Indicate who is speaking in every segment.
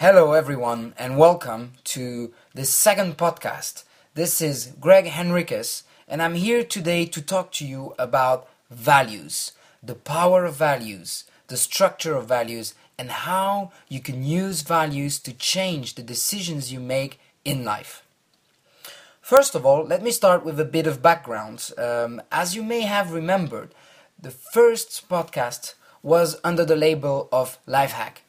Speaker 1: Hello, everyone, and welcome to the second podcast. This is Greg Henriquez, and I'm here today to talk to you about values, the power of values, the structure of values, and how you can use values to change the decisions you make in life. First of all, let me start with a bit of background. Um, as you may have remembered, the first podcast was under the label of Lifehack.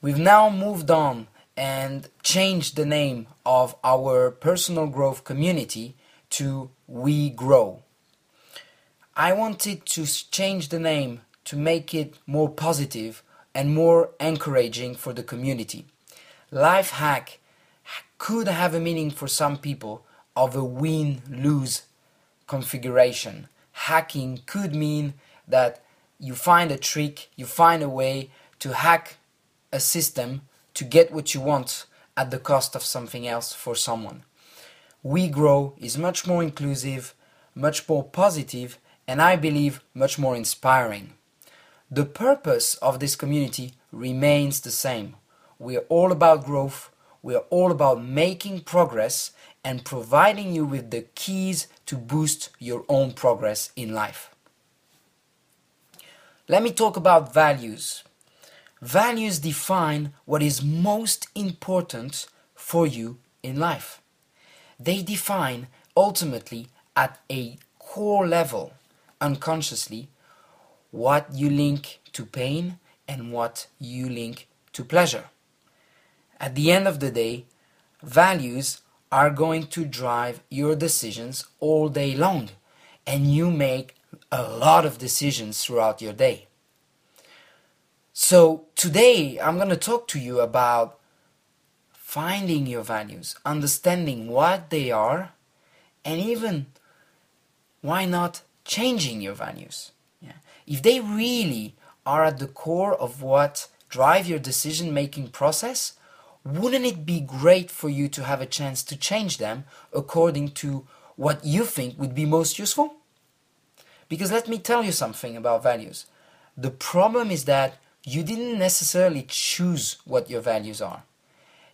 Speaker 1: We've now moved on and changed the name of our personal growth community to We Grow. I wanted to change the name to make it more positive and more encouraging for the community. Life hack could have a meaning for some people of a win lose configuration. Hacking could mean that you find a trick, you find a way to hack a system to get what you want at the cost of something else for someone. We Grow is much more inclusive, much more positive, and I believe much more inspiring. The purpose of this community remains the same. We are all about growth, we are all about making progress and providing you with the keys to boost your own progress in life. Let me talk about values. Values define what is most important for you in life. They define ultimately at a core level, unconsciously, what you link to pain and what you link to pleasure. At the end of the day, values are going to drive your decisions all day long, and you make a lot of decisions throughout your day. So today I'm going to talk to you about finding your values, understanding what they are, and even why not changing your values. Yeah. If they really are at the core of what drive your decision making process, wouldn't it be great for you to have a chance to change them according to what you think would be most useful? Because let me tell you something about values. The problem is that you didn't necessarily choose what your values are.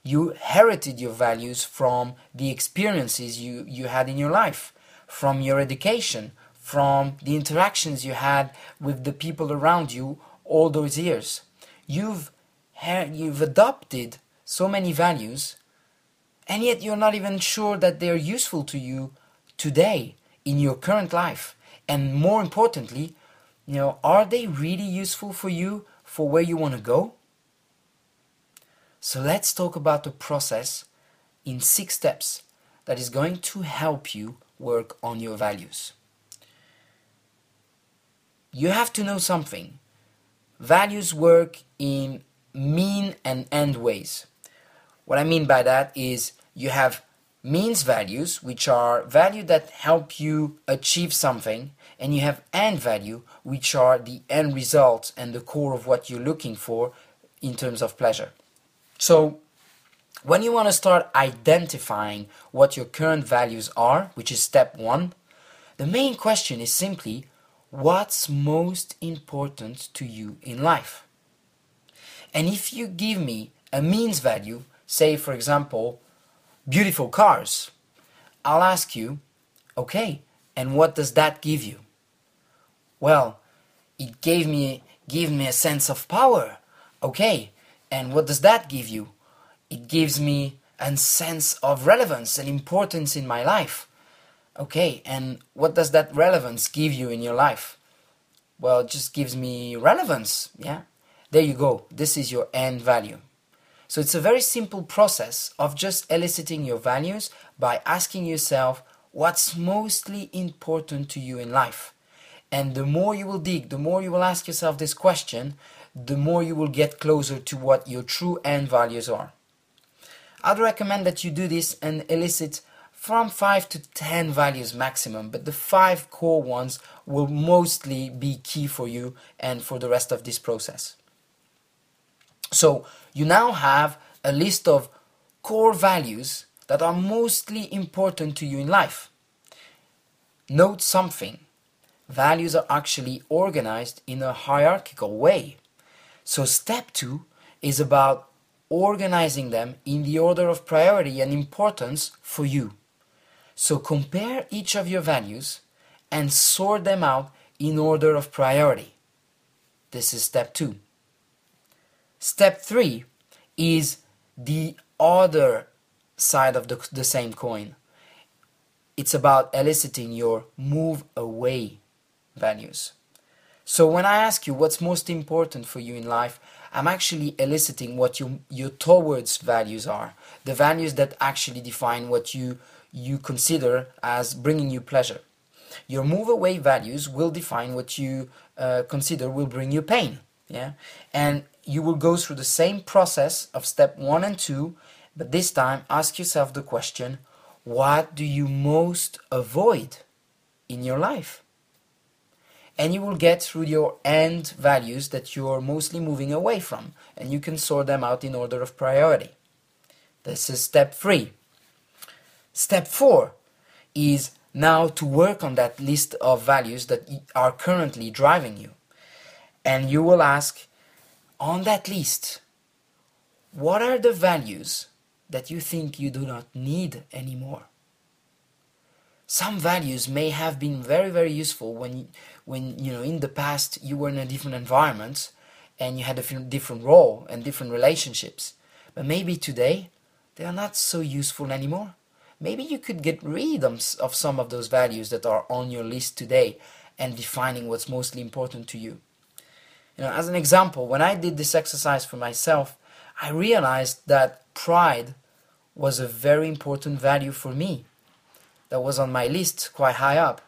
Speaker 1: You inherited your values from the experiences you, you had in your life, from your education, from the interactions you had with the people around you all those years. You've, you've adopted so many values, and yet you're not even sure that they're useful to you today in your current life. And more importantly, you know, are they really useful for you for where you want to go? So let's talk about the process in six steps that is going to help you work on your values. You have to know something. Values work in mean and end ways. What I mean by that is you have means values, which are values that help you achieve something, and you have end value, which are the end results and the core of what you're looking for in terms of pleasure. So, when you want to start identifying what your current values are, which is step one, the main question is simply what's most important to you in life? And if you give me a means value, say for example, beautiful cars, I'll ask you, okay, and what does that give you? Well, it gave me give me a sense of power. Okay, and what does that give you? It gives me a sense of relevance and importance in my life. Okay, and what does that relevance give you in your life? Well, it just gives me relevance, yeah? There you go. This is your end value. So it's a very simple process of just eliciting your values by asking yourself what's mostly important to you in life. And the more you will dig, the more you will ask yourself this question, the more you will get closer to what your true end values are. I'd recommend that you do this and elicit from 5 to 10 values maximum, but the 5 core ones will mostly be key for you and for the rest of this process. So, you now have a list of core values that are mostly important to you in life. Note something values are actually organized in a hierarchical way. So, step two is about organizing them in the order of priority and importance for you. So compare each of your values and sort them out in order of priority. This is step two. Step three is the other side of the, the same coin. It's about eliciting your move away values. So when I ask you what's most important for you in life, I'm actually eliciting what you, your towards values are, the values that actually define what you you consider as bringing you pleasure. Your move away values will define what you uh, consider will bring you pain. Yeah, and you will go through the same process of step one and two, but this time ask yourself the question: What do you most avoid in your life? and you will get through your end values that you're mostly moving away from and you can sort them out in order of priority. This is step three. Step four is now to work on that list of values that are currently driving you. And you will ask on that list, what are the values that you think you do not need anymore? Some values may have been very, very useful when when you know in the past you were in a different environment and you had a different role and different relationships. But maybe today they are not so useful anymore. Maybe you could get rid of some of those values that are on your list today and defining what's mostly important to you you know as an example when i did this exercise for myself i realized that pride was a very important value for me that was on my list quite high up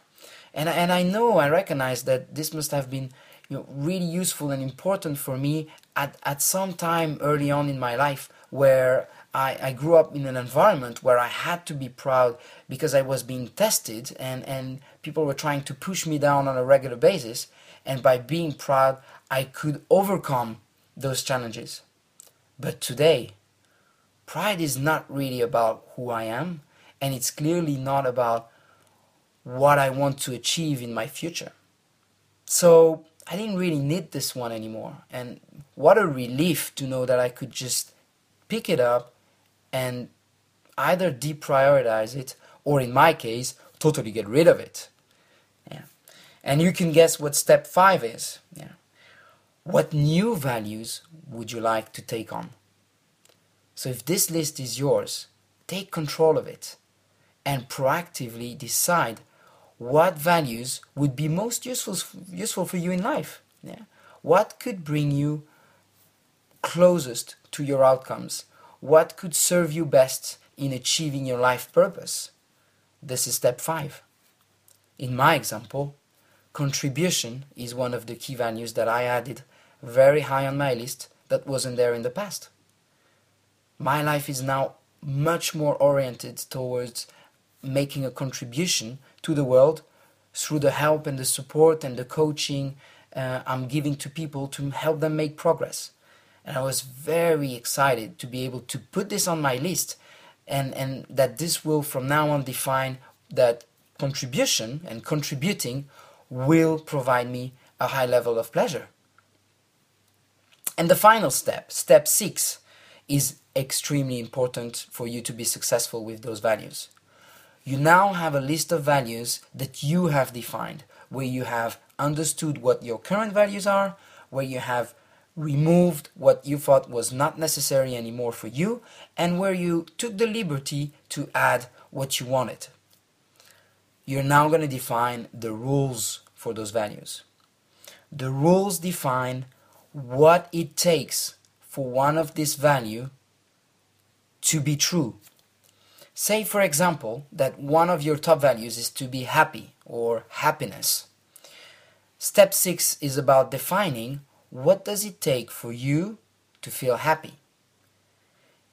Speaker 1: and and I know I recognize that this must have been you know, really useful and important for me at, at some time early on in my life where I, I grew up in an environment where I had to be proud because I was being tested and, and people were trying to push me down on a regular basis. And by being proud, I could overcome those challenges. But today, pride is not really about who I am, and it's clearly not about what I want to achieve in my future. So I didn't really need this one anymore. And what a relief to know that I could just pick it up and either deprioritize it or, in my case, totally get rid of it. And you can guess what step five is. Yeah. What new values would you like to take on? So if this list is yours, take control of it and proactively decide what values would be most useful useful for you in life yeah what could bring you closest to your outcomes what could serve you best in achieving your life purpose this is step 5 in my example contribution is one of the key values that i added very high on my list that wasn't there in the past my life is now much more oriented towards making a contribution to the world through the help and the support and the coaching uh, I'm giving to people to help them make progress. And I was very excited to be able to put this on my list and, and that this will from now on define that contribution and contributing will provide me a high level of pleasure. And the final step, step six, is extremely important for you to be successful with those values you now have a list of values that you have defined, where you have understood what your current values are, where you have removed what you thought was not necessary anymore for you, and where you took the liberty to add what you wanted. You're now going to define the rules for those values. The rules define what it takes for one of this value to be true Say, for example, that one of your top values is to be happy or happiness. Step 6 is about defining what does it take for you to feel happy.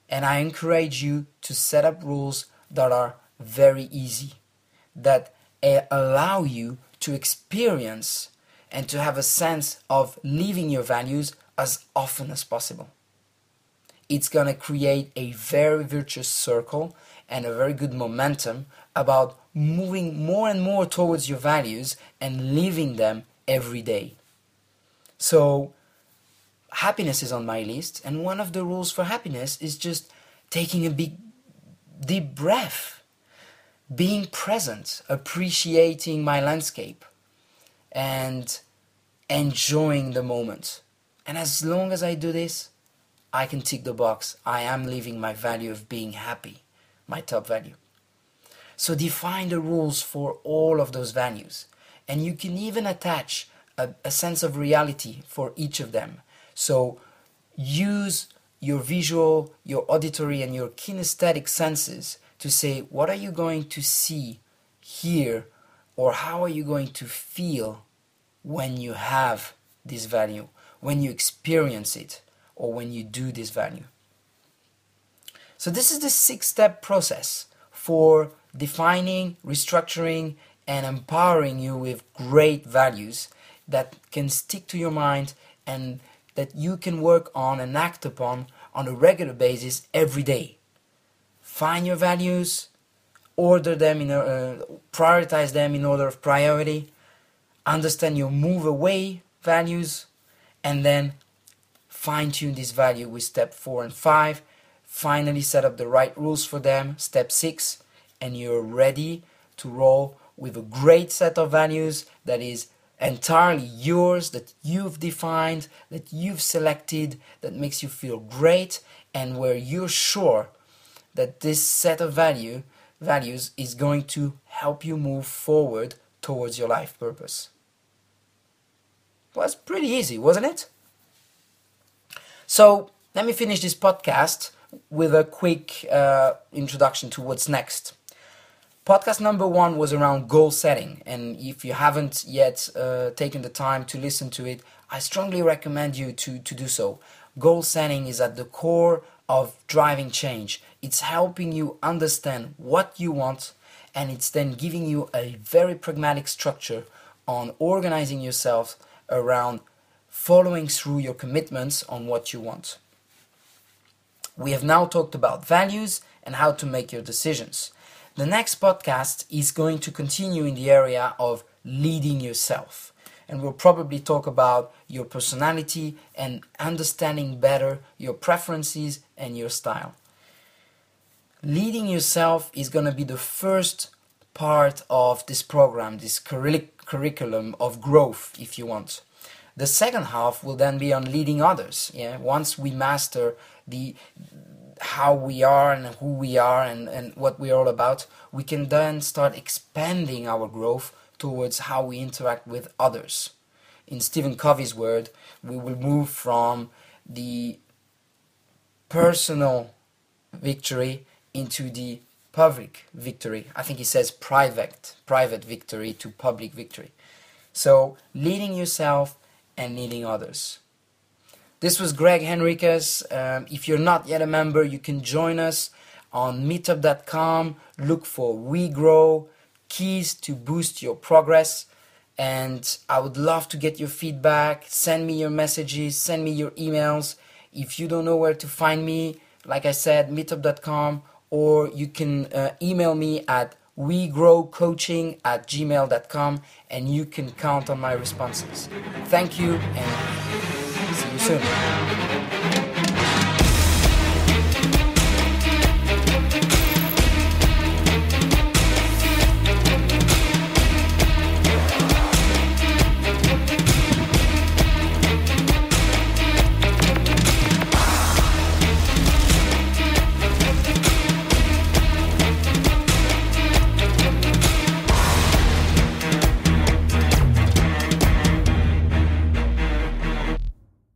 Speaker 1: And I encourage you to set up rules that are very easy, that eh, allow you to experience and to have a sense of living your values as often as possible. It's going to create a very virtuous circle and a very good momentum about moving more and more towards your values and living them every day. So happiness is on my list, and one of the rules for happiness is just taking a big, deep breath, being present, appreciating my landscape, and enjoying the moment. And as long as I do this, I can tick the box. I am living my value of being happy, my top value. So define the rules for all of those values. And you can even attach a, a sense of reality for each of them. So use your visual, your auditory, and your kinesthetic senses to say, what are you going to see, hear, or how are you going to feel when you have this value, when you experience it, or when you do this value. So, this is the six step process for defining, restructuring, and empowering you with great values that can stick to your mind and that you can work on and act upon on a regular basis every day. Find your values, order them in a, uh, prioritize them in order of priority, understand your move away values, and then fine tune this value with step 4 and 5. Finally, set up the right rules for them, step 6, and you're ready to roll with a great set of values that is entirely yours, that you've defined, that you've selected, that makes you feel great, and where you're sure that this set of value values is going to help you move forward towards your life purpose. Was pretty easy, wasn't it? So let me finish this podcast with a quick uh, introduction to what's next. Podcast number one was around goal setting, and if you haven't yet uh, taken the time to listen to it, I strongly recommend you to, to do so. Goal setting is at the core of driving change. It's helping you understand what you want, and it's then giving you a very pragmatic structure on organizing yourself around following through your commitments on what you want. We have now talked about values and how to make your decisions. The next podcast is going to continue in the area of leading yourself. And we'll probably talk about your personality and understanding better your preferences and your style. Leading yourself is going to be the first part of this program, this curriculum of growth, if you want. The second half will then be on leading others. Yeah, once we master the how we are and who we are and, and what we're all about, we can then start expanding our growth towards how we interact with others. In Stephen Covey's word, we will move from the personal victory into the public victory. I think he says private, private victory to public victory. So leading yourself and leading others. This was Greg Henriquez. Um, if you're not yet a member, you can join us on meetup.com. Look for We Grow keys to boost your progress. And I would love to get your feedback. Send me your messages, send me your emails. If you don't know where to find me, like I said, meetup.com, or you can uh, email me at wegrowcoaching at gmail.com and you can count on my responses. Thank you and see you soon.